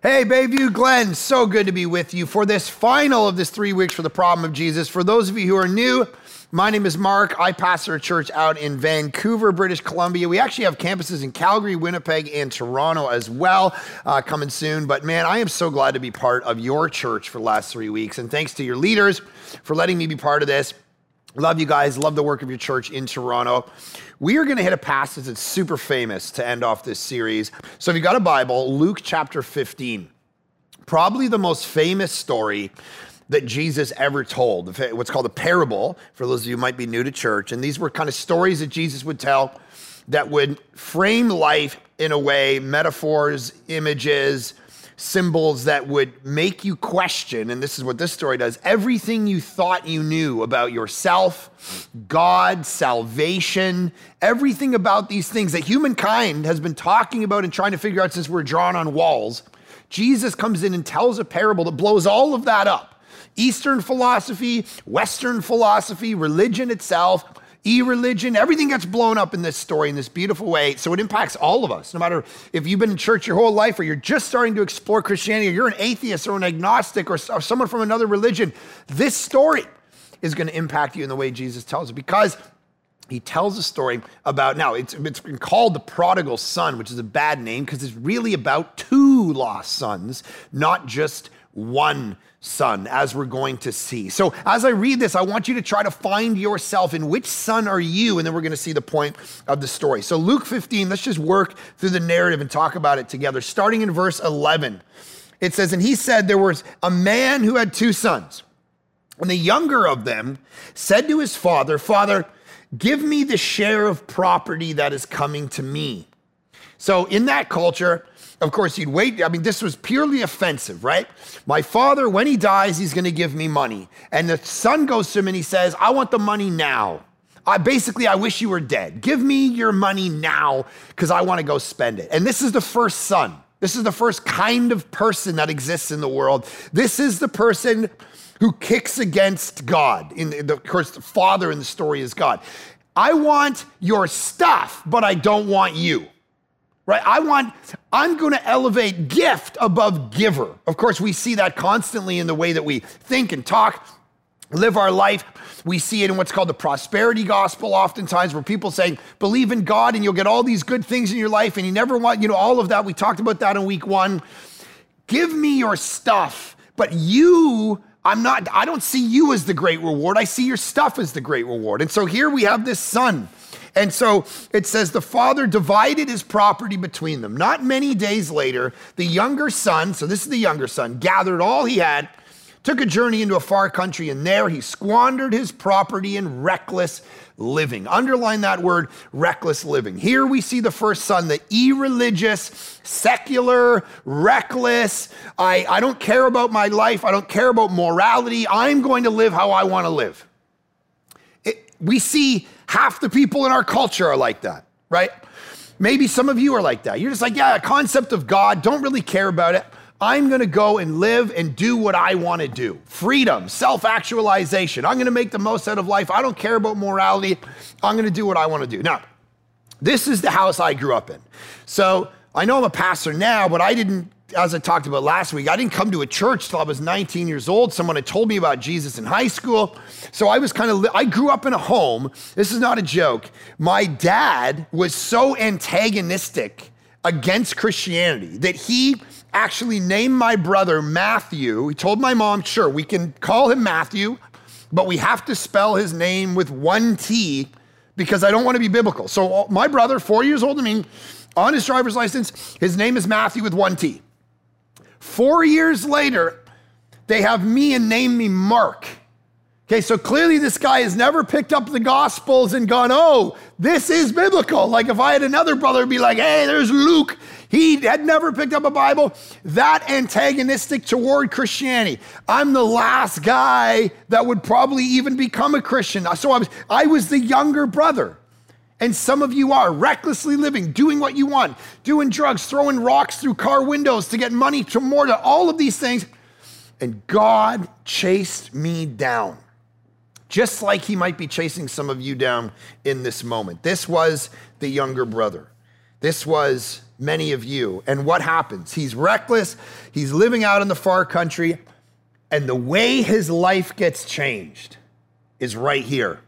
Hey, Bayview Glen, so good to be with you for this final of this three weeks for the problem of Jesus. For those of you who are new, my name is Mark. I pastor a church out in Vancouver, British Columbia. We actually have campuses in Calgary, Winnipeg, and Toronto as well, uh, coming soon. But man, I am so glad to be part of your church for the last three weeks. And thanks to your leaders for letting me be part of this. Love you guys. Love the work of your church in Toronto. We are going to hit a passage that's super famous to end off this series. So if you've got a Bible, Luke chapter 15, probably the most famous story that Jesus ever told, what's called a parable, for those of you might be new to church. And these were kind of stories that Jesus would tell that would frame life in a way, metaphors, images, symbols that would make you question, and this is what this story does everything you thought you knew about yourself, God, salvation, everything about these things that humankind has been talking about and trying to figure out since we're drawn on walls. Jesus comes in and tells a parable that blows all of that up. Eastern philosophy, Western philosophy, religion itself, e religion, everything gets blown up in this story in this beautiful way. So it impacts all of us, no matter if you've been in church your whole life or you're just starting to explore Christianity or you're an atheist or an agnostic or, or someone from another religion. This story is going to impact you in the way Jesus tells it because he tells a story about now it's, it's been called the prodigal son which is a bad name because it's really about two lost sons not just one son, as we're going to see. So, as I read this, I want you to try to find yourself in which son are you, and then we're going to see the point of the story. So, Luke 15, let's just work through the narrative and talk about it together. Starting in verse 11, it says, And he said, There was a man who had two sons. And the younger of them said to his father, Father, give me the share of property that is coming to me. So, in that culture, of course, he'd wait. I mean, this was purely offensive, right? My father, when he dies, he's going to give me money. And the son goes to him and he says, I want the money now. I basically, I wish you were dead. Give me your money now because I want to go spend it. And this is the first son. This is the first kind of person that exists in the world. This is the person who kicks against God. In the, of course, the father in the story is God. I want your stuff, but I don't want you right? I want, I'm going to elevate gift above giver. Of course, we see that constantly in the way that we think and talk, live our life. We see it in what's called the prosperity gospel, oftentimes, where people saying, believe in God and you'll get all these good things in your life, and you never want, you know, all of that. We talked about that in week one. Give me your stuff, but you I'm not, I don't see you as the great reward. I see your stuff as the great reward. And so here we have this son and so it says the father divided his property between them. Not many days later, the younger son, so this is the younger son, gathered all he had, took a journey into a far country, and there he squandered his property in reckless living. Underline that word, reckless living. Here we see the first son, the irreligious, secular, reckless. I, I don't care about my life. I don't care about morality. I'm going to live how I want to live. It, we see Half the people in our culture are like that, right? Maybe some of you are like that. You're just like, yeah, a concept of God, don't really care about it. I'm going to go and live and do what I want to do. Freedom, self actualization. I'm going to make the most out of life. I don't care about morality. I'm going to do what I want to do. Now, this is the house I grew up in. So I know I'm a pastor now, but I didn't as I talked about last week, I didn't come to a church till I was 19 years old. Someone had told me about Jesus in high school. So I was kind of, I grew up in a home. This is not a joke. My dad was so antagonistic against Christianity that he actually named my brother Matthew. He told my mom, sure, we can call him Matthew, but we have to spell his name with one T because I don't want to be biblical. So uh, my brother, four years older than me, on his driver's license, his name is Matthew with one T. Four years later, they have me and name me Mark. Okay, so clearly this guy has never picked up the Gospels and gone, oh, this is biblical. Like if I had another brother be like, hey, there's Luke. He had never picked up a Bible. That antagonistic toward Christianity. I'm the last guy that would probably even become a Christian. So I was, I was the younger brother. And some of you are recklessly living, doing what you want, doing drugs, throwing rocks through car windows to get money to more to all of these things. And God chased me down, just like He might be chasing some of you down in this moment. This was the younger brother. This was many of you. And what happens? He's reckless, he's living out in the far country, and the way his life gets changed is right here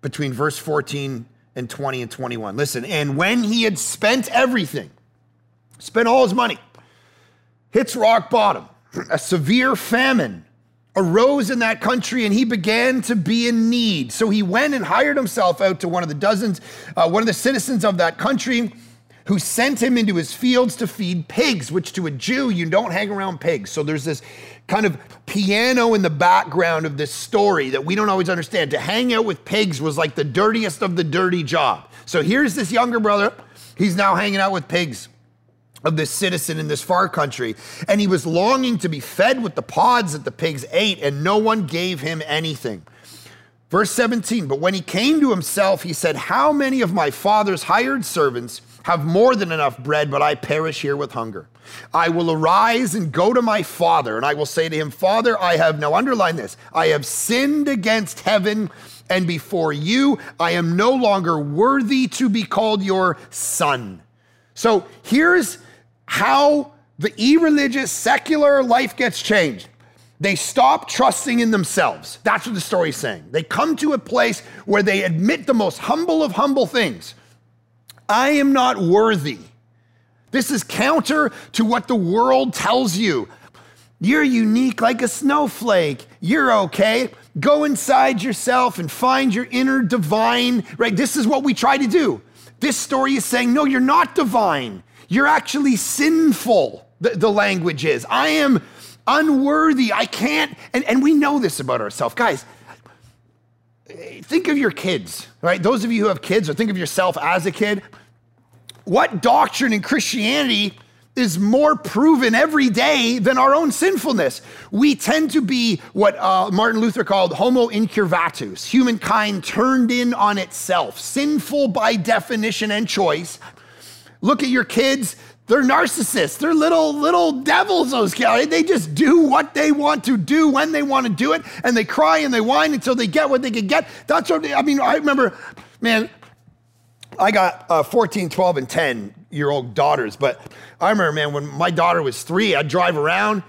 between verse 14 and 20 and 21. Listen, and when he had spent everything, spent all his money, hits rock bottom, a severe famine arose in that country and he began to be in need. So he went and hired himself out to one of the dozens, uh, one of the citizens of that country who sent him into his fields to feed pigs, which to a Jew, you don't hang around pigs. So there's this kind of piano in the background of this story that we don't always understand. To hang out with pigs was like the dirtiest of the dirty job. So here's this younger brother. He's now hanging out with pigs of this citizen in this far country. And he was longing to be fed with the pods that the pigs ate, and no one gave him anything. Verse 17, but when he came to himself, he said, How many of my father's hired servants have more than enough bread, but I perish here with hunger? I will arise and go to my father, and I will say to him, Father, I have, now underline this, I have sinned against heaven and before you. I am no longer worthy to be called your son. So here's how the irreligious, secular life gets changed. They stop trusting in themselves. That's what the story's saying. They come to a place where they admit the most humble of humble things I am not worthy. This is counter to what the world tells you. You're unique like a snowflake. You're okay. Go inside yourself and find your inner divine, right? This is what we try to do. This story is saying, no, you're not divine. You're actually sinful, the, the language is. I am unworthy. I can't. And, and we know this about ourselves. Guys, think of your kids, right? Those of you who have kids, or think of yourself as a kid. What doctrine in Christianity is more proven every day than our own sinfulness. We tend to be what uh, Martin Luther called homo incurvatus, humankind turned in on itself, sinful by definition and choice, Look at your kids. They're narcissists. They're little, little devils, those kids. They just do what they want to do when they want to do it. And they cry and they whine until they get what they can get. That's what, I mean, I remember, man, I got uh, 14, 12, and 10 year old daughters. But I remember, man, when my daughter was three, I'd drive around.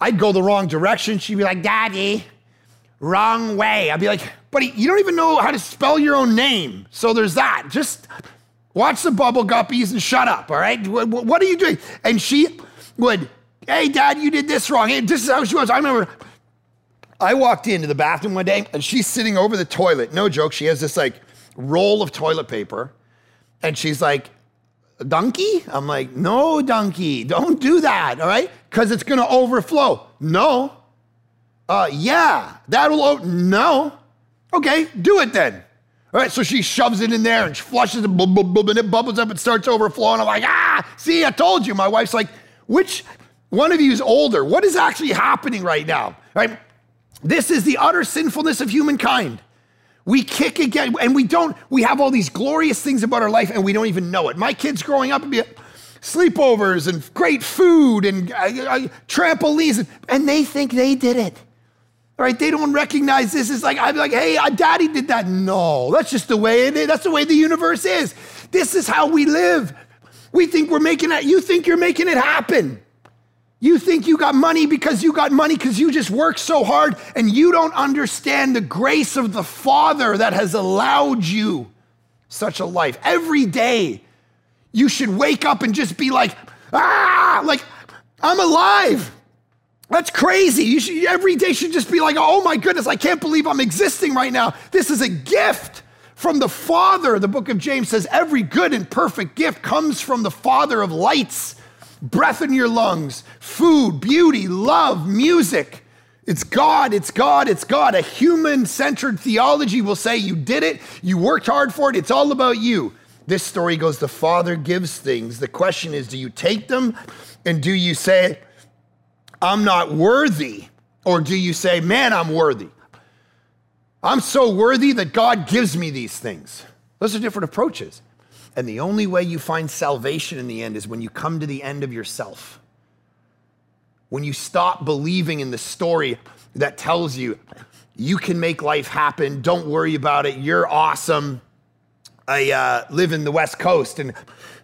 I'd go the wrong direction. She'd be like, Daddy, wrong way. I'd be like, buddy, you don't even know how to spell your own name. So there's that. Just Watch the bubble guppies and shut up, all right? What, what are you doing? And she would, hey, dad, you did this wrong. This is how she was. I remember I walked into the bathroom one day and she's sitting over the toilet. No joke. She has this like roll of toilet paper and she's like, donkey? I'm like, no, donkey, don't do that, all right? Because it's gonna overflow. No. Uh, yeah, that'll, no. Okay, do it then. All right, so she shoves it in there and she flushes it, and it bubbles up and starts overflowing. I'm like, ah, see, I told you. My wife's like, which one of you is older? What is actually happening right now? All right? This is the utter sinfulness of humankind. We kick again, and we don't, we have all these glorious things about our life, and we don't even know it. My kids growing up, be sleepovers and great food and uh, uh, trampolines, and they think they did it. Right? They don't recognize this as like, I'm like, hey, uh, daddy did that. No, that's just the way it is. That's the way the universe is. This is how we live. We think we're making it, you think you're making it happen. You think you got money because you got money because you just work so hard and you don't understand the grace of the Father that has allowed you such a life. Every day, you should wake up and just be like, ah, like, I'm alive. That's crazy. You should, every day should just be like, oh my goodness, I can't believe I'm existing right now. This is a gift from the Father. The book of James says, every good and perfect gift comes from the Father of lights. Breath in your lungs, food, beauty, love, music. It's God, it's God, it's God. A human centered theology will say, You did it, you worked hard for it, it's all about you. This story goes, The Father gives things. The question is, do you take them and do you say, I'm not worthy? Or do you say, man, I'm worthy? I'm so worthy that God gives me these things. Those are different approaches. And the only way you find salvation in the end is when you come to the end of yourself. When you stop believing in the story that tells you you can make life happen, don't worry about it, you're awesome. I uh, live in the West Coast, and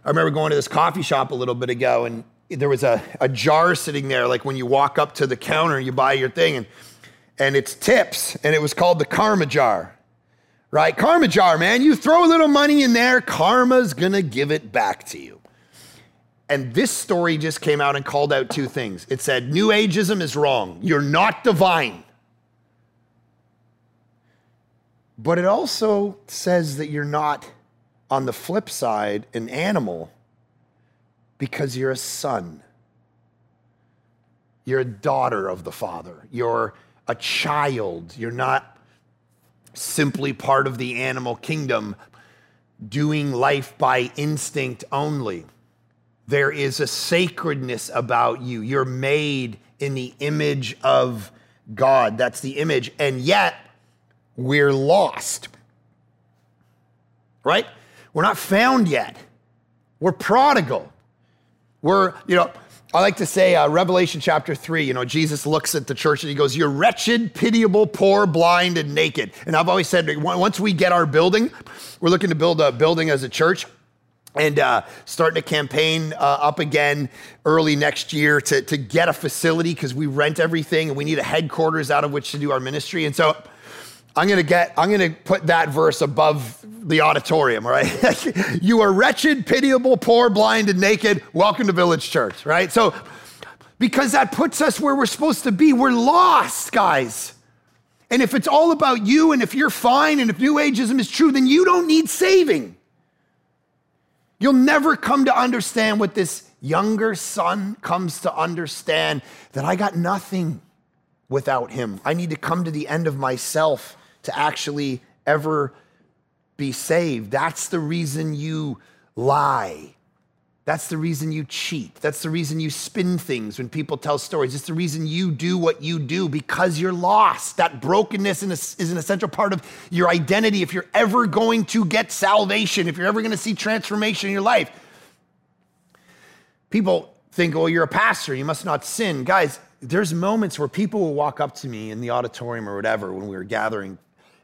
I remember going to this coffee shop a little bit ago, and there was a, a jar sitting there, like when you walk up to the counter, you buy your thing, and, and it's tips, and it was called the Karma Jar, right? Karma Jar, man. You throw a little money in there, karma's gonna give it back to you. And this story just came out and called out two things. It said, New Ageism is wrong. You're not divine. But it also says that you're not, on the flip side, an animal because you're a son. You're a daughter of the Father. You're a child. You're not simply part of the animal kingdom doing life by instinct only. There is a sacredness about you. You're made in the image of God. That's the image. And yet, we're lost. Right? We're not found yet. We're prodigal. We're, you know, I like to say, uh, Revelation chapter 3, you know, Jesus looks at the church and he goes, You're wretched, pitiable, poor, blind, and naked. And I've always said, once we get our building, we're looking to build a building as a church and uh, starting a campaign uh, up again early next year to, to get a facility because we rent everything and we need a headquarters out of which to do our ministry. And so I'm gonna get, I'm gonna put that verse above the auditorium, all right? you are wretched, pitiable, poor, blind, and naked. Welcome to Village Church, right? So, because that puts us where we're supposed to be, we're lost, guys. And if it's all about you and if you're fine and if New Ageism is true, then you don't need saving. You'll never come to understand what this younger son comes to understand that I got nothing without him. I need to come to the end of myself to actually ever be saved. That's the reason you lie. That's the reason you cheat. That's the reason you spin things when people tell stories. It's the reason you do what you do because you're lost. That brokenness is an essential part of your identity if you're ever going to get salvation, if you're ever going to see transformation in your life. People think, oh, you're a pastor, you must not sin. Guys, there's moments where people will walk up to me in the auditorium or whatever when we were gathering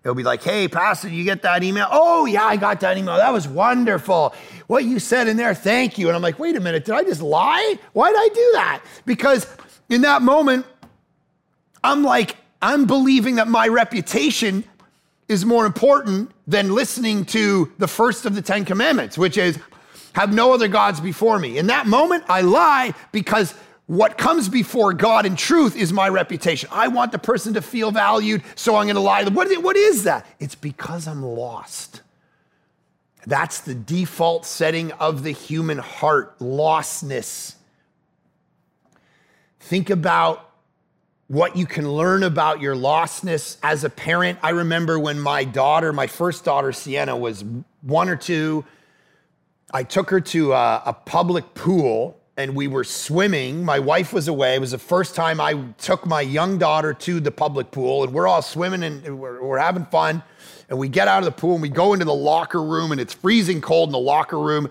He'll be like, hey, Pastor, you get that email? Oh, yeah, I got that email. That was wonderful. What you said in there, thank you. And I'm like, wait a minute, did I just lie? Why did I do that? Because in that moment, I'm like, I'm believing that my reputation is more important than listening to the first of the Ten Commandments, which is, have no other gods before me. In that moment, I lie because what comes before God in truth is my reputation. I want the person to feel valued, so I'm going to lie. What is, what is that? It's because I'm lost. That's the default setting of the human heart lostness. Think about what you can learn about your lostness as a parent. I remember when my daughter, my first daughter, Sienna, was one or two, I took her to a, a public pool and we were swimming. My wife was away. It was the first time I took my young daughter to the public pool, and we're all swimming and we're, we're, having fun. And we get out of the pool and we go into the locker room, and it's freezing cold in the locker room.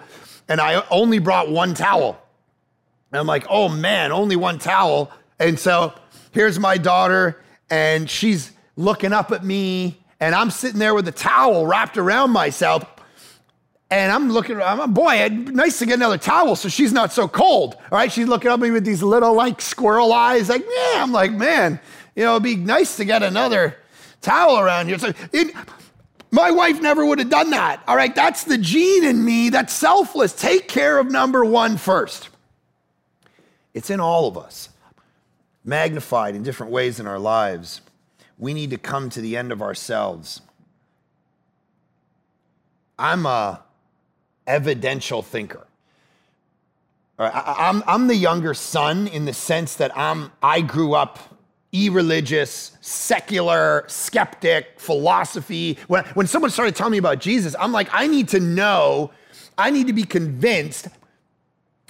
And I only brought one towel. And I'm like, oh man, only one towel. And so here's my daughter, and she's looking up at me, and I'm sitting there with a towel wrapped around myself. And I'm looking, I'm a boy, nice to get another towel so she's not so cold. All right, she's looking at me with these little like squirrel eyes, like, yeah. I'm like, man, you know, it'd be nice to get another towel around here. So it, my wife never would have done that. All right, that's the gene in me that's selfless. Take care of number one first. It's in all of us, magnified in different ways in our lives. We need to come to the end of ourselves. I'm a evidential thinker. I, am I'm the younger son in the sense that I'm, I grew up irreligious, secular, skeptic, philosophy. When, when someone started telling me about Jesus, I'm like, I need to know, I need to be convinced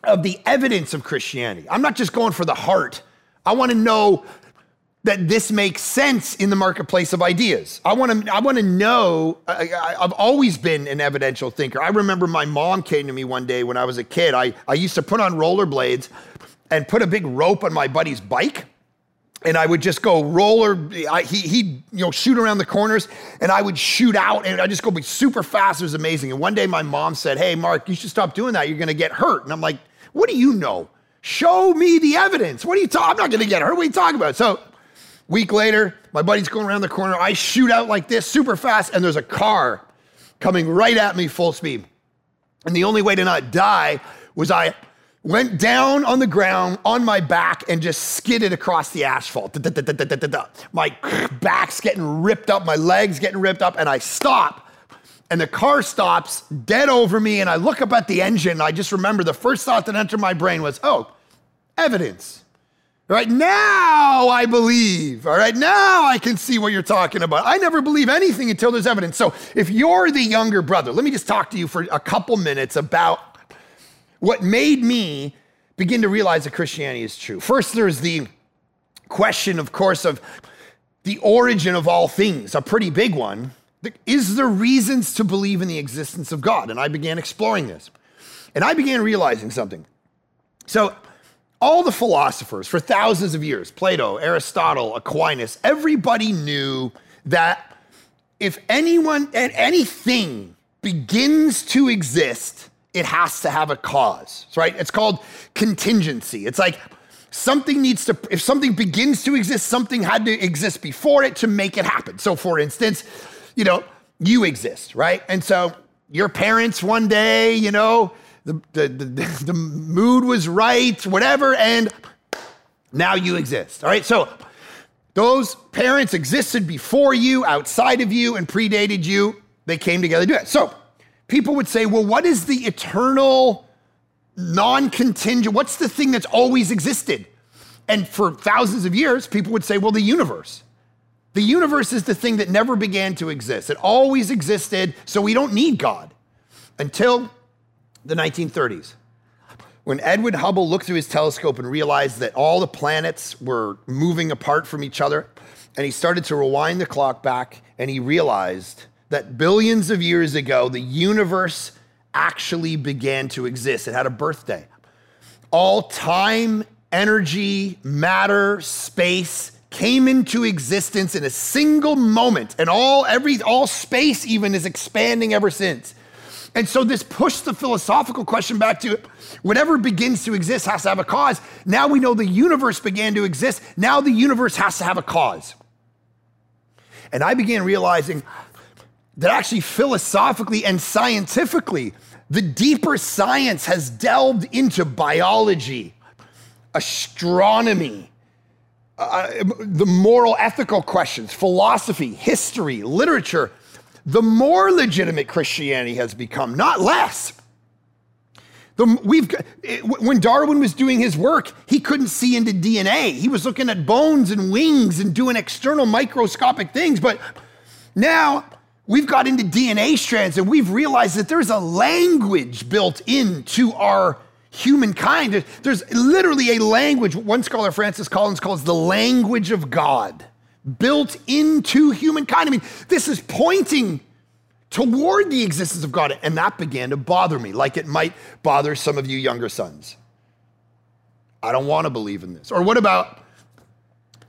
of the evidence of Christianity. I'm not just going for the heart. I want to know that this makes sense in the marketplace of ideas. I want to I want to know I, have always been an evidential thinker. I remember my mom came to me one day when I was a kid. I, I used to put on rollerblades and put a big rope on my buddy's bike and I would just go roller. I, he he'd you know shoot around the corners, and I would shoot out, and I just go be super fast. It was amazing. And one day my mom said, "Hey, Mark, you should stop doing that. You're going to get hurt." And I'm like, "What do you know? Show me the evidence. What are you talking? I'm not going to get hurt. What are you talking about?" So, week later, my buddy's going around the corner. I shoot out like this, super fast, and there's a car coming right at me full speed. And the only way to not die was I went down on the ground on my back and just skidded across the asphalt. My back's getting ripped up, my legs getting ripped up, and I stop. And the car stops dead over me, and I look up at the engine. And I just remember the first thought that entered my brain was, oh, evidence. Right now, I believe. All right, now I can see what you're talking about. I never believe anything until there's evidence. So, if you're the younger brother, let me just talk to you for a couple minutes about what made me begin to realize that Christianity is true. First, there's the question, of course, of the origin of all things, a pretty big one. Is there reasons to believe in the existence of God? And I began exploring this. And I began realizing something. So, all the philosophers for thousands of years, Plato, Aristotle, Aquinas, everybody knew that if anyone and anything begins to exist, it has to have a cause, right? It's called contingency. It's like something needs to, if something begins to exist, something had to exist before it to make it happen. So, for instance, you know, you exist, right? And so your parents one day, you know, the, the, the, the mood was right, whatever, and now you exist, all right? So, those parents existed before you, outside of you, and predated you. They came together to do it. So, people would say, well, what is the eternal, non contingent? What's the thing that's always existed? And for thousands of years, people would say, well, the universe. The universe is the thing that never began to exist. It always existed, so we don't need God until the 1930s. When Edwin Hubble looked through his telescope and realized that all the planets were moving apart from each other, and he started to rewind the clock back, and he realized that billions of years ago, the universe actually began to exist. It had a birthday. All time, energy, matter, space came into existence in a single moment, and all every all space even is expanding ever since. And so this pushed the philosophical question back to whatever begins to exist has to have a cause. Now we know the universe began to exist. Now the universe has to have a cause. And I began realizing that actually philosophically and scientifically, the deeper science has delved into biology, astronomy, uh, the moral ethical questions, philosophy, history, literature, the more legitimate Christianity has become, not less. The, we've, when Darwin was doing his work, he couldn't see into DNA. He was looking at bones and wings and doing external microscopic things. But now we've got into DNA strands and we've realized that there's a language built into our humankind. There's literally a language, one scholar, Francis Collins, calls the language of God, built into humankind. I mean, this is pointing toward the existence of God, and that began to bother me, like it might bother some of you younger sons. I don't want to believe in this. Or what about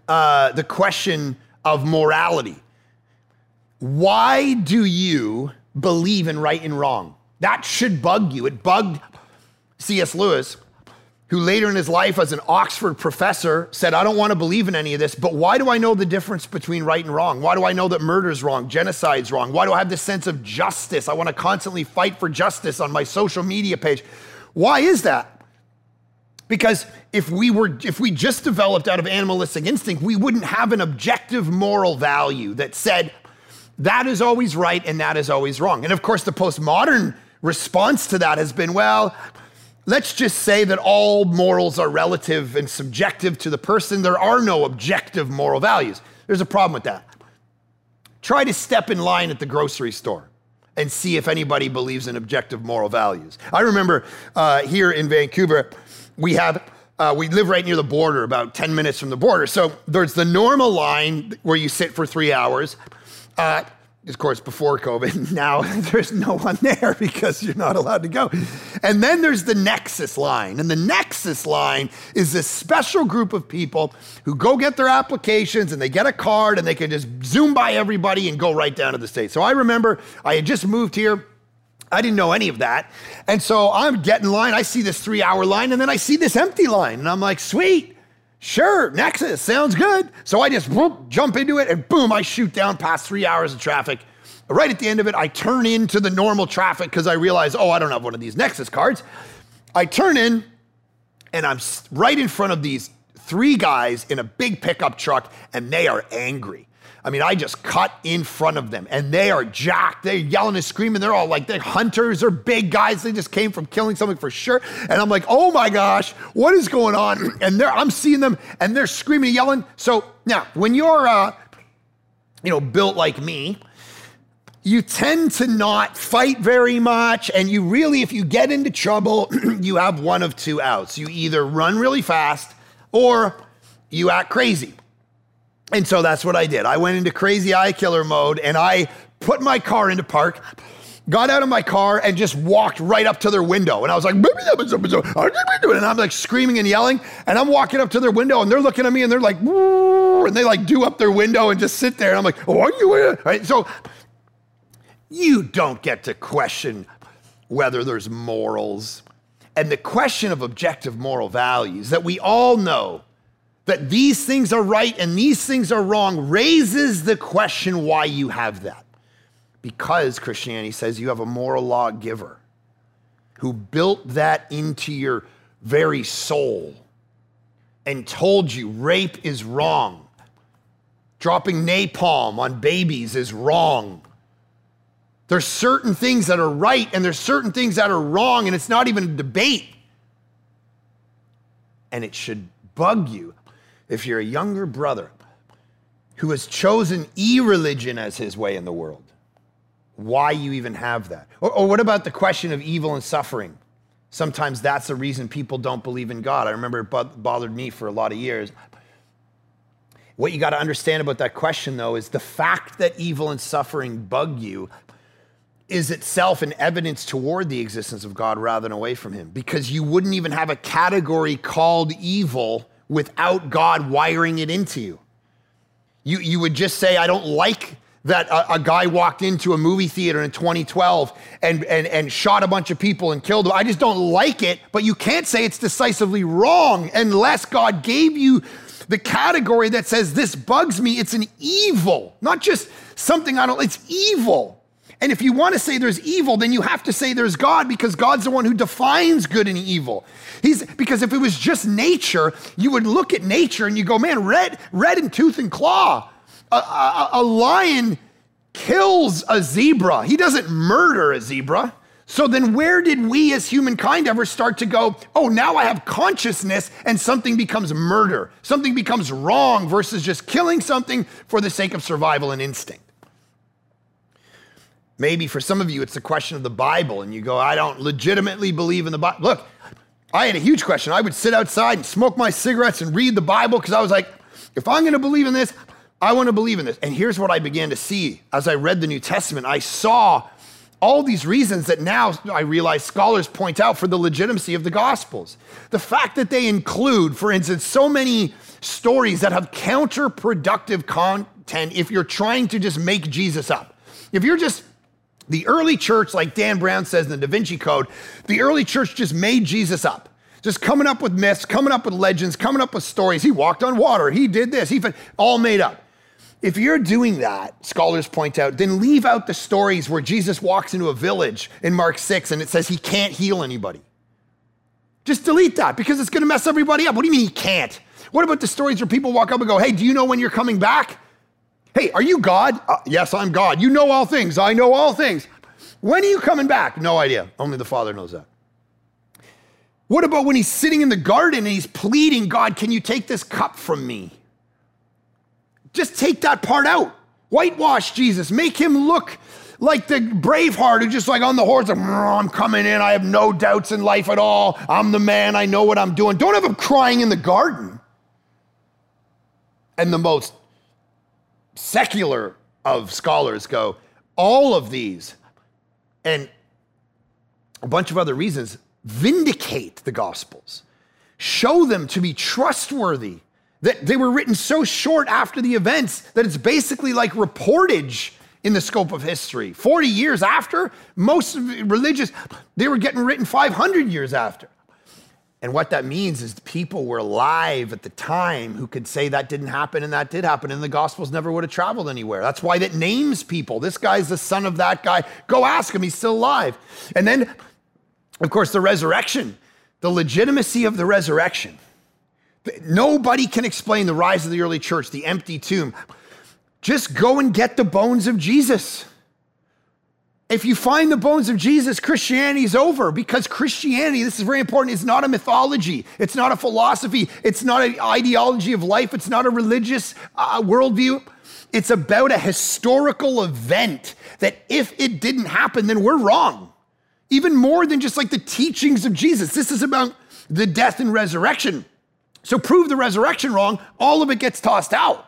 uh, the question of morality? Why do you believe in right and wrong? That should bug you. It bugged C.S. Lewis, who later in his life, as an Oxford professor, said, I don't want to believe in any of this, but why do I know the difference between right and wrong? Why do I know that murder is wrong, genocide's wrong? Why do I have this sense of justice? I want to constantly fight for justice on my social media page. Why is that? Because if we were if we just developed out of animalistic instinct, we wouldn't have an objective moral value that said that is always right and that is always wrong. And of course, the postmodern response to that has been well, let's just say that all morals are relative and subjective to the person. There are no objective moral values. There's a problem with that. Try to step in line at the grocery store and see if anybody believes in objective moral values. I remember uh, here in Vancouver, we have uh, we live right near the border, about 10 minutes from the border. So there's the normal line where you sit for three hours. Uh, of course, before COVID. Now there's no one there because you're not allowed to go. And then there's the Nexus line. And the Nexus line is this special group of people who go get their applications and they get a card and they can just zoom by everybody and go right down to the state. So I remember I had just moved here. I didn't know any of that. And so I'm getting line. I see this three hour line and then I see this empty line. And I'm like, sweet. Sure, Nexus sounds good. So I just whoop, jump into it and boom, I shoot down past three hours of traffic. Right at the end of it, I turn into the normal traffic because I realize, oh, I don't have one of these Nexus cards. I turn in and I'm right in front of these three guys in a big pickup truck and they are angry. I mean, I just cut in front of them and they are jacked. They're yelling and screaming. They're all like, they're hunters, they're big guys. They just came from killing something for sure. And I'm like, oh my gosh, what is going on? And I'm seeing them and they're screaming and yelling. So now, when you're, uh, you know, built like me, you tend to not fight very much. And you really, if you get into trouble, you have one of two outs. You either run really fast or you act crazy. And so that's what I did. I went into crazy eye killer mode and I put my car into park, got out of my car and just walked right up to their window. And I was like, and I'm like screaming and yelling. And I'm walking up to their window and they're looking at me and they're like, and they like do up their window and just sit there. And I'm like, oh, are you? Right? So you don't get to question whether there's morals. And the question of objective moral values that we all know that these things are right and these things are wrong raises the question why you have that. Because Christianity says you have a moral law giver who built that into your very soul and told you rape is wrong, dropping napalm on babies is wrong. There's certain things that are right and there's certain things that are wrong, and it's not even a debate. And it should bug you if you're a younger brother who has chosen e religion as his way in the world, why you even have that. Or, or, what about the question of evil and suffering? Sometimes that's the reason people don't believe in God. I remember it bothered me for a lot of years. What you got to understand about that question, though, is the fact that evil and suffering bug you is itself an evidence toward the existence of God rather than away from Him, because you wouldn't even have a category called evil without God wiring it into you. You, you would just say, I don't like that a, a, guy walked into a movie theater in 2012 and, and, and shot a bunch of people and killed them. I just don't like it, but you can't say it's decisively wrong unless God gave you the category that says, This bugs me. It's an evil, not just something I don't, it's evil. And if you want to say there's evil, then you have to say there's God because God's the one who defines good and evil. He's because if it was just nature, you would look at nature and you go, man, red, red in tooth and claw. A, a, a lion kills a zebra. He doesn't murder a zebra. So then, where did we as humankind ever start to go, oh, now I have consciousness and something becomes murder? Something becomes wrong versus just killing something for the sake of survival and instinct. Maybe for some of you, it's a question of the Bible, and you go, I don't legitimately believe in the Bible. Look, I had a huge question. I would sit outside and smoke my cigarettes and read the Bible because I was like, if I'm going to believe in this, I want to believe in this. And here's what I began to see as I read the New Testament. I saw all these reasons that now I realize scholars point out for the legitimacy of the Gospels. The fact that they include, for instance, so many stories that have counterproductive content if you're trying to just make Jesus up. If you're just the early church, like Dan Brown says in the Da Vinci Code, the early church just made Jesus up. Just coming up with myths, coming up with legends, coming up with stories. He walked on water. He did this. He all made up. If you're doing that, scholars point out, then leave out the stories where Jesus walks into a village in Mark 6 and it says he can't heal anybody. Just delete that because it's going to mess everybody up. What do you mean he can't? What about the stories where people walk up and go, hey, do you know when you're coming back? Hey, are you God? Uh, yes, I'm God. You know all things. I know all things. When are you coming back? No idea. Only the Father knows that. What about when he's sitting in the garden and he's pleading, God, can you take this cup from me? Just take that part out. Whitewash Jesus. Make him look like the Braveheart who just like on the horse, I'm coming in. I have no doubts in life at all. I'm the man. I know what I'm doing. Don't have him crying in the garden. And the most secular of scholars go, all of these and a bunch of other reasons vindicate the Gospels, show them to be trustworthy, that they were written so short after the events that it's basically like reportage in the scope of history. 40 years after, most religious, they were getting written 500 years after. And what that means is people were alive at the time who could say that didn't happen and that did happen, and the Gospels never would have traveled anywhere. That's why that names people. This guy's the son of that guy. Go ask him, he's still alive. And then, of course, the resurrection, the legitimacy of the resurrection. Nobody can explain the rise of the early church, the empty tomb. Just go and get the bones of Jesus. If you find the bones of Jesus, Christianity is over because Christianity, this is very important, is not a mythology. It's not a philosophy. It's not an ideology of life. It's not a religious uh, worldview. It's about a historical event that if it didn't happen, then we're wrong. Even more than just like the teachings of Jesus. This is about the death and resurrection. So prove the resurrection wrong, all of it gets tossed out.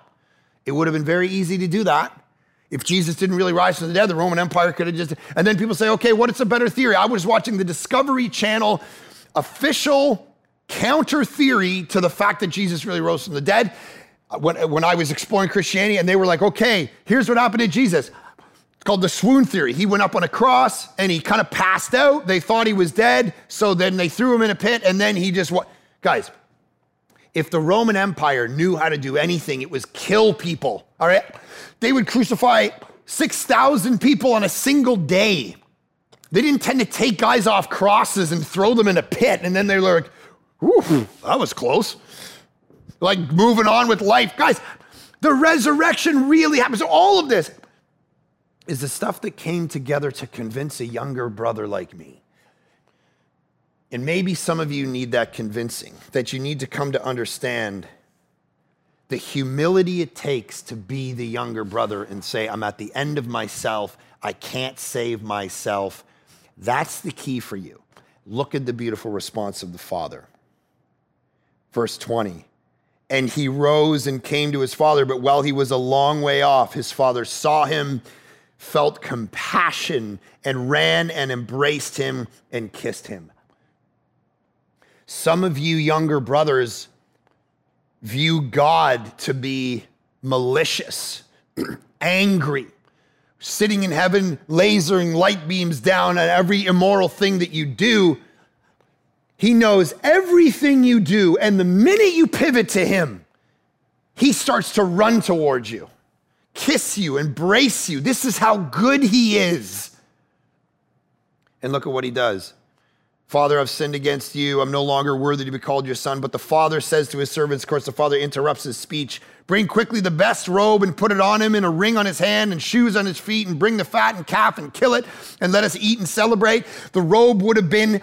It would have been very easy to do that if Jesus didn't really rise from the dead, the Roman Empire could have just. And then people say, okay, what is a better theory? I was watching the Discovery Channel official counter theory to the fact that Jesus really rose from the dead. Uh, when, when I was exploring Christianity, and they were like, okay, here's what happened to Jesus. It's called the swoon theory. He went up on a cross and he kind of passed out. They thought he was dead. So then they threw him in a pit and then he just what? Guys, if the Roman Empire knew how to do anything, it was kill people, all right? They would crucify 6,000 people on a single day. They didn't tend to take guys off crosses and throw them in a pit, and then they were like, Whew, that was close. Like moving on with life. Guys, the resurrection really happens. All of this is the stuff that came together to convince a younger brother like me and maybe some of you need that convincing, that you need to come to understand the humility it takes to be the younger brother and say, I'm at the end of myself. I can't save myself. That's the key for you. Look at the beautiful response of the father. Verse 20. And he rose and came to his father, but while he was a long way off, his father saw him, felt compassion, and ran and embraced him and kissed him. Some of you younger brothers view God to be malicious, angry, sitting in heaven, lasering light beams down at every immoral thing that you do. He knows everything you do, and the minute you pivot to Him, He starts to run towards you, kiss you, embrace you. This is how good He is. And look at what He does. Father, I've sinned against you. I'm no longer worthy to be called your son. But the father says to his servants, of course, the father interrupts his speech Bring quickly the best robe and put it on him, and a ring on his hand, and shoes on his feet, and bring the fattened calf and kill it, and let us eat and celebrate. The robe would have been,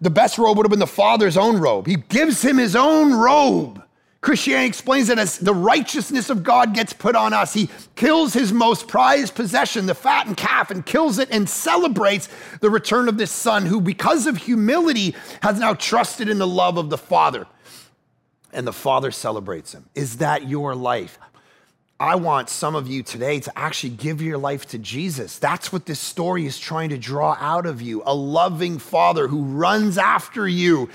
the best robe would have been the father's own robe. He gives him his own robe. Christianity explains that as the righteousness of God gets put on us, he kills his most prized possession, the fattened calf, and kills it and celebrates the return of this son who, because of humility, has now trusted in the love of the Father. And the Father celebrates him. Is that your life? I want some of you today to actually give your life to Jesus. That's what this story is trying to draw out of you a loving Father who runs after you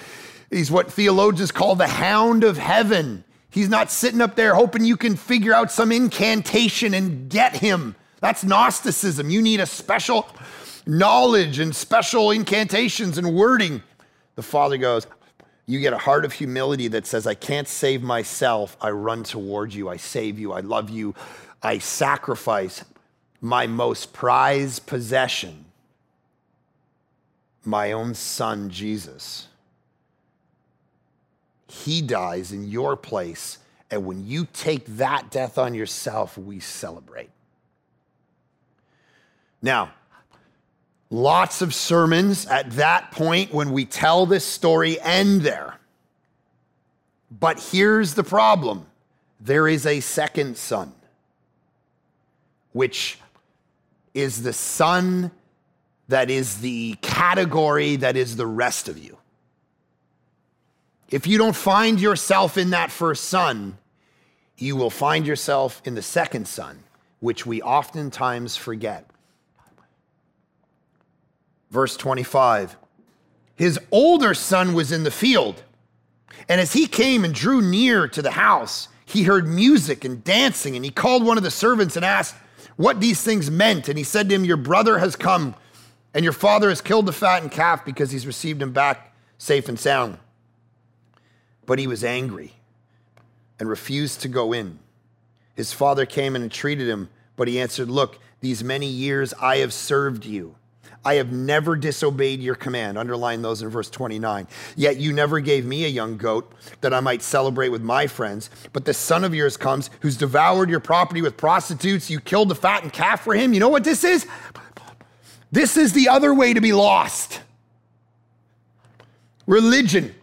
He's what theologians call the hound of heaven. He's not sitting up there hoping you can figure out some incantation and get him. That's Gnosticism. You need a special knowledge and special incantations and wording. The Father goes, You get a heart of humility that says, I can't save myself. I run towards you. I save you. I love you. I sacrifice my most prized possession, my own son, Jesus he dies in your place. And when you take that death on yourself, we celebrate. Now, lots of sermons at that point when we tell this story end there. But here's the problem there is a second son, which is the son that is the category that is the rest of you. If you don't find yourself in that first son, you will find yourself in the second son, which we oftentimes forget. Verse 25 His older son was in the field, and as he came and drew near to the house, he heard music and dancing, and he called one of the servants and asked what these things meant. And he said to him, Your brother has come, and your father has killed the fattened calf because he's received him back safe and sound. But he was angry and refused to go in. His father came and entreated him, but he answered, Look, these many years I have served you. I have never disobeyed your command. Underline those in verse 29. Yet you never gave me a young goat that I might celebrate with my friends. But the son of yours comes who's devoured your property with prostitutes. You killed the fattened calf for him. You know what this is? This is the other way to be lost religion.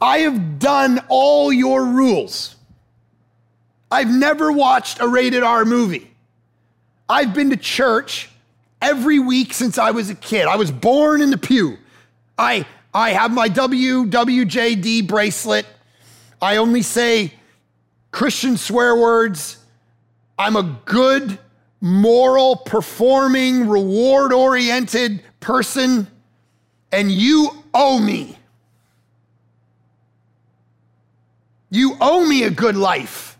I have done all your rules. I've never watched a rated R movie. I've been to church every week since I was a kid. I was born in the pew. I, I have my WWJD bracelet. I only say Christian swear words. I'm a good, moral, performing, reward oriented person, and you owe me. You owe me a good life.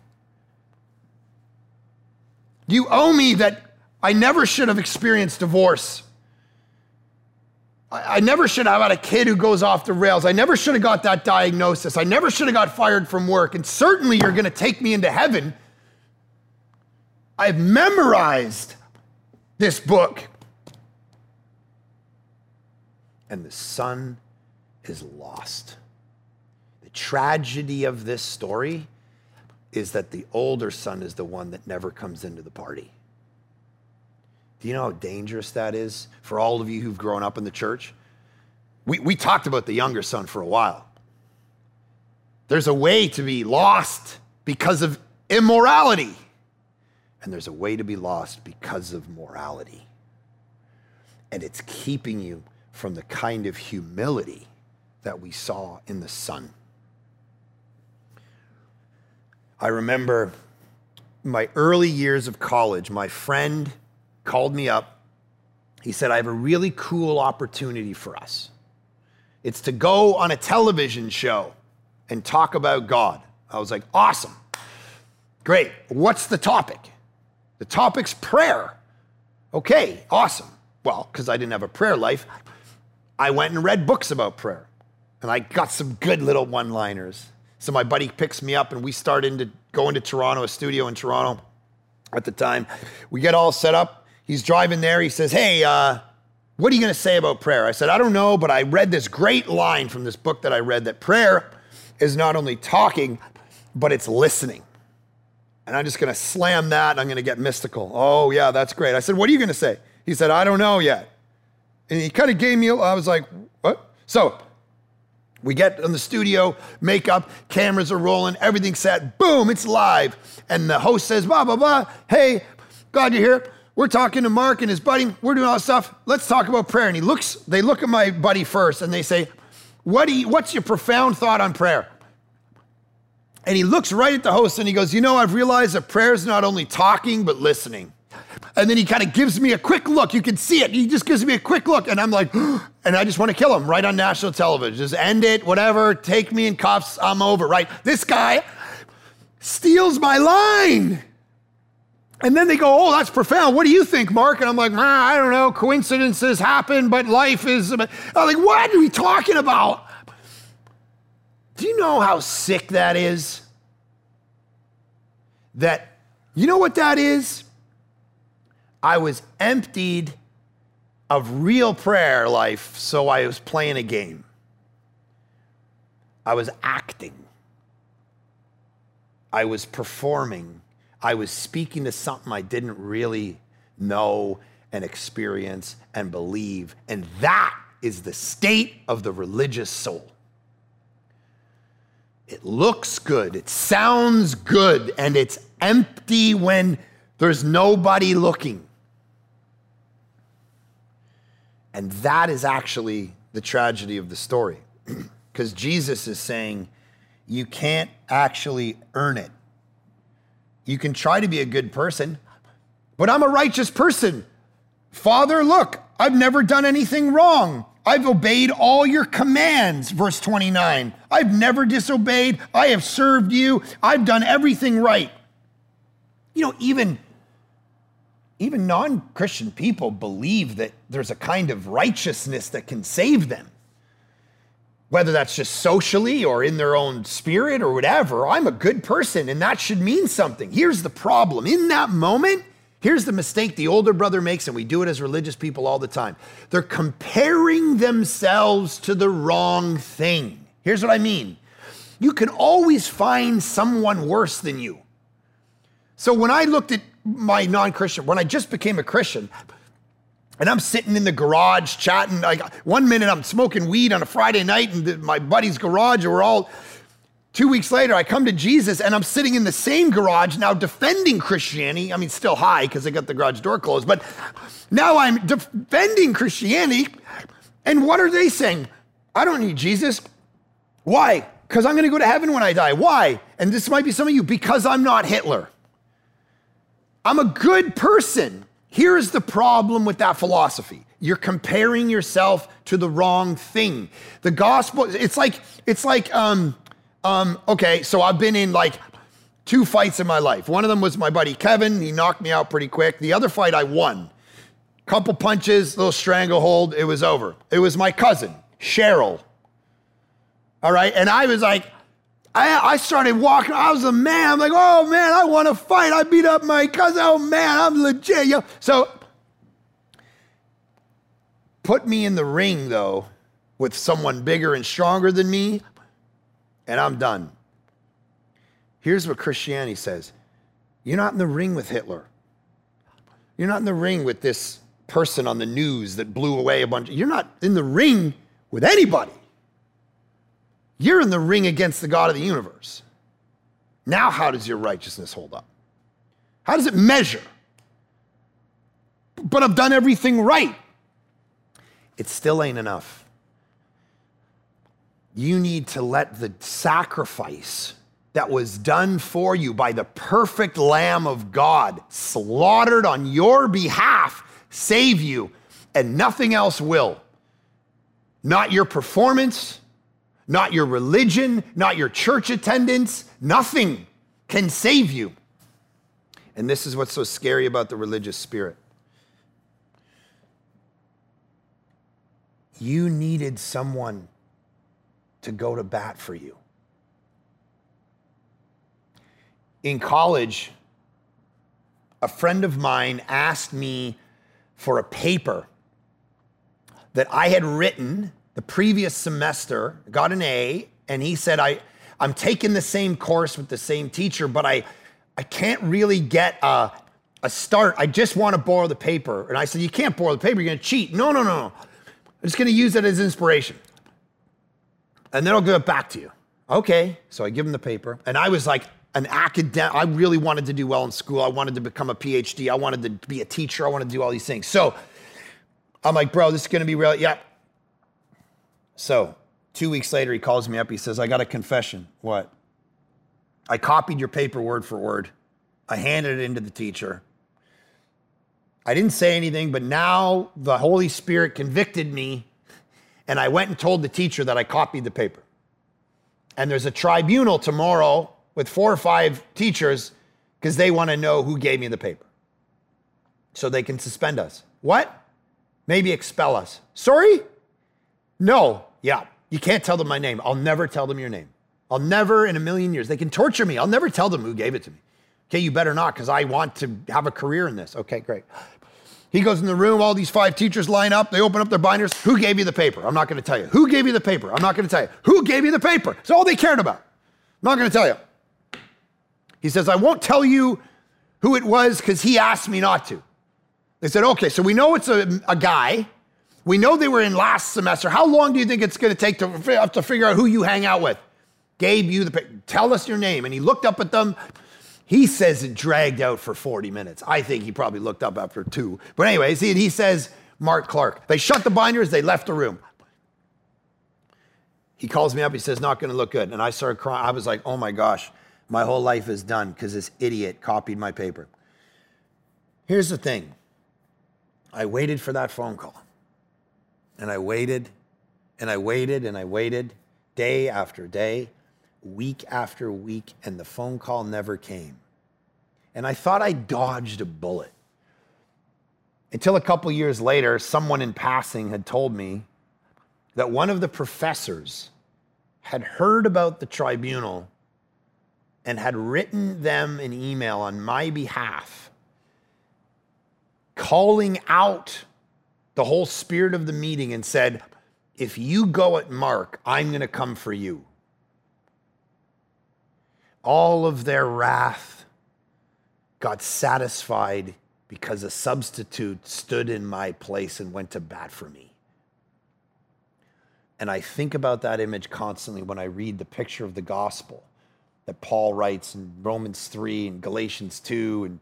You owe me that I never should have experienced divorce. I, never should have had a kid who goes off the rails. I never should have got that diagnosis. I never should have got fired from work. And certainly you're going to take me into heaven. I've memorized this book. And the son is lost. Tragedy of this story is that the older son is the one that never comes into the party. Do you know how dangerous that is for all of you who've grown up in the church? We, we talked about the younger son for a while. There's a way to be lost because of immorality, and there's a way to be lost because of morality. And it's keeping you from the kind of humility that we saw in the son. I remember my early years of college, my friend called me up. He said, I have a really cool opportunity for us. It's to go on a television show and talk about God. I was like, awesome. Great. What's the topic? The topic's prayer. Okay, awesome. Well, because I didn't have a prayer life, I went and read books about prayer. And I got some good little one liners. So my buddy picks me up and we start into going to Toronto, a studio in Toronto at the time. We get all set up. He's driving there. He says, Hey, uh, what are you going to say about prayer? I said, I don't know, but I read this great line from this book that I read that prayer is not only talking, but it's listening. And I'm just going to slam that and I'm going to get mystical. Oh, yeah, that's great. I said, What are you going to say? He said, I don't know yet. And he kind of gave me, I was like, What? So we get in the studio, makeup, cameras are rolling, everything's set, boom, it's live. And the host says, blah, blah, blah. Hey, glad you're here. We're talking to Mark and his buddy. We're doing all this stuff. Let's talk about prayer. And he looks, they look at my buddy first and they say, what do you, what's your profound thought on prayer? And he looks right at the host and he goes, You know, I've realized that prayer is not only talking, but listening. And then he kind of gives me a quick look. You can see it. He just gives me a quick look. And I'm like, and I just want to kill him right on national television. Just end it, whatever. Take me in cuffs. I'm over, right? This guy steals my line. And then they go, Oh, that's profound. What do you think, Mark? And I'm like, ah, I don't know. Coincidences happen, but life is. I'm like, What are we talking about? Do you know how sick that is? That, you know what that is? I was emptied of real prayer life, so I was playing a game. I was acting. I was performing. I was speaking to something I didn't really know and experience and believe. And that is the state of the religious soul. It looks good, it sounds good, and it's empty when there's nobody looking. And that is actually the tragedy of the story. Because Jesus is saying, you can't actually earn it. You can try to be a good person, but I'm a righteous person Father, look, I've never done anything wrong. I've obeyed all your commands, verse 29. I've never disobeyed. I have served you. I've done everything right. You know, even, even non Christian people believe that there's a kind of righteousness that can save them. Whether that's just socially or in their own spirit or whatever, I'm a good person and that should mean something. Here's the problem in that moment, Here's the mistake the older brother makes, and we do it as religious people all the time. They're comparing themselves to the wrong thing. Here's what I mean you can always find someone worse than you. So when I looked at my non Christian, when I just became a Christian, and I'm sitting in the garage chatting, like one minute I'm smoking weed on a Friday night in my buddy's garage, and we're all Two weeks later, I come to Jesus and I'm sitting in the same garage now defending Christianity. I mean, still high because I got the garage door closed, but now I'm defending Christianity. And what are they saying? I don't need Jesus. Why? Because I'm going to go to heaven when I die. Why? And this might be some of you because I'm not Hitler. I'm a good person. Here's the problem with that philosophy. You're comparing yourself to the wrong thing. The gospel, it's like, it's like, um, um, okay, so I've been in like two fights in my life. One of them was my buddy Kevin. He knocked me out pretty quick. The other fight I won. Couple punches, little stranglehold, it was over. It was my cousin, Cheryl. All right, and I was like, I, I started walking. I was a man. I'm like, oh man, I want to fight. I beat up my cousin. Oh man, I'm legit. Yo. So put me in the ring though with someone bigger and stronger than me and I'm done. Here's what Christianity says You're not in the ring with Hitler. You're not in the ring with this person on the news that blew away a bunch. You're not in the ring with anybody. You're in the ring against the God of the universe. Now, how does your righteousness hold up? How does it measure? But I've done everything right. It still ain't enough you need to let the sacrifice that was done for you by the perfect Lamb of God, slaughtered on your behalf, save you, and nothing else will. Not your performance, not your religion, not your church attendance, nothing can save you. And this is what's so scary about the religious spirit. You needed someone to go to bat for you. In college, a friend of mine asked me for a paper that I had written the previous semester, got an A, and he said, I, I'm taking the same course with the same teacher, but I, I can't really get a, a start. I just want to borrow the paper. And I said, You can't borrow the paper, you're going to cheat. No, no, no. I'm just going to use it as inspiration and then I'll give it back to you. Okay. So I give him the paper. And I was like an academic. I really wanted to do well in school. I wanted to become a PhD. I wanted to be a teacher. I wanted to do all these things. So I'm like, bro, this is going to be real. Yeah. So two weeks later, he calls me up. He says, I got a confession. What? I copied your paper word for word. I handed it into the teacher. I didn't say anything, but now the Holy Spirit convicted me and I went and told the teacher that I copied the paper. And there's a tribunal tomorrow with four or five teachers because they want to know who gave me the paper. So they can suspend us. What? Maybe expel us. Sorry? No. Yeah. You can't tell them my name. I'll never tell them your name. I'll never in a million years. They can torture me. I'll never tell them who gave it to me. Okay, you better not because I want to have a career in this. Okay, great. He goes in the room, all these five teachers line up, they open up their binders. Who gave you the paper? I'm not going to tell you. Who gave you the paper? I'm not going to tell you. Who gave you the paper? It's all they cared about. I'm not going to tell you. He says, I won't tell you who it was because he asked me not to. They said, okay, so we know it's a, a guy. We know they were in last semester. How long do you think it's going to take to, to figure out who you hang out with? Gave you the. Tell us your name. And he looked up at them. He says it dragged out for 40 minutes. I think he probably looked up after two. But anyways, he, he says Mark Clark. They shut the binders, they left the room. He calls me up, he says, not gonna look good. And I started crying. I was like, oh my gosh, my whole life is done because this idiot copied my paper. Here's the thing I waited for that phone call. And I waited and I waited and I waited day after day, week after week, and the phone call never came. And I thought I dodged a bullet. Until a couple years later, someone in passing had told me that one of the professors had heard about the tribunal and had written them an email on my behalf, calling out the whole spirit of the meeting and said, If you go at Mark, I'm going to come for you. All of their wrath got satisfied because a substitute stood in my place and went to bat for me. And I think about that image constantly when I read the picture of the gospel that Paul writes in Romans 3 and Galatians 2 and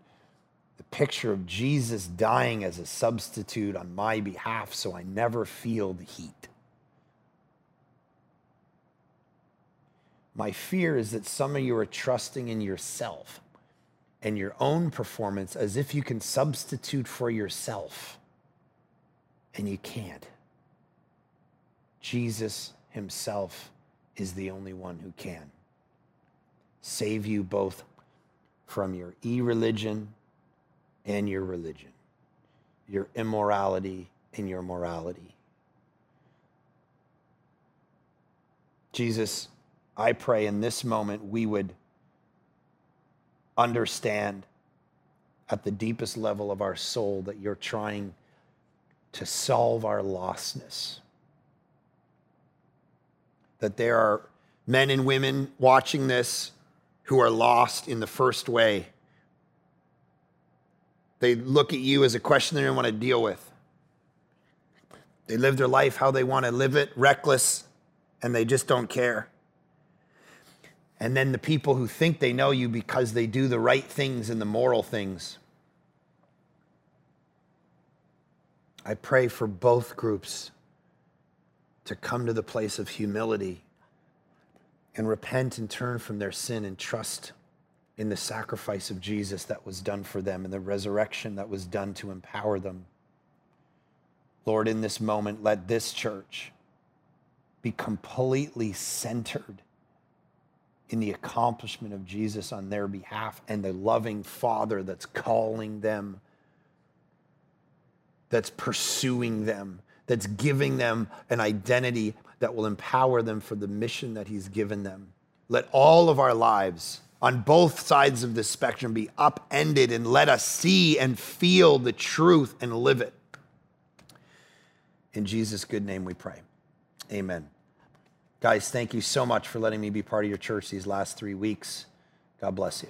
the picture of Jesus dying as a substitute on my behalf so I never feel the heat. My fear is that some of you are trusting in yourself and your own performance as if you can substitute for yourself, and you can't. Jesus himself is the only one who can save you both from your irreligion and your religion, your immorality and your morality. Jesus, I pray in this moment we would understand at the deepest level of our soul that you're trying to solve our lostness. That there are men and women watching this who are lost in the first way. They look at you as a question they don't want to deal with. They live their life how they want to live it, reckless, and they just don't care. And then the people who think they know you because they do the right things and the moral things. I pray for both groups to come to the place of humility and repent and turn from their sin and trust in the sacrifice of Jesus that was done for them and the resurrection that was done to empower them. Lord, in this moment, let this church be completely centered in the accomplishment of Jesus on their behalf and the loving Father that's calling them, that's pursuing them, that's giving them an identity that will empower them for the mission that He's given them. Let all of our lives on both sides of the spectrum be upended and let us see and feel the truth and live it. In Jesus' good name we pray. Amen. Guys, thank you so much for letting me be part of your church these last three weeks. God bless you.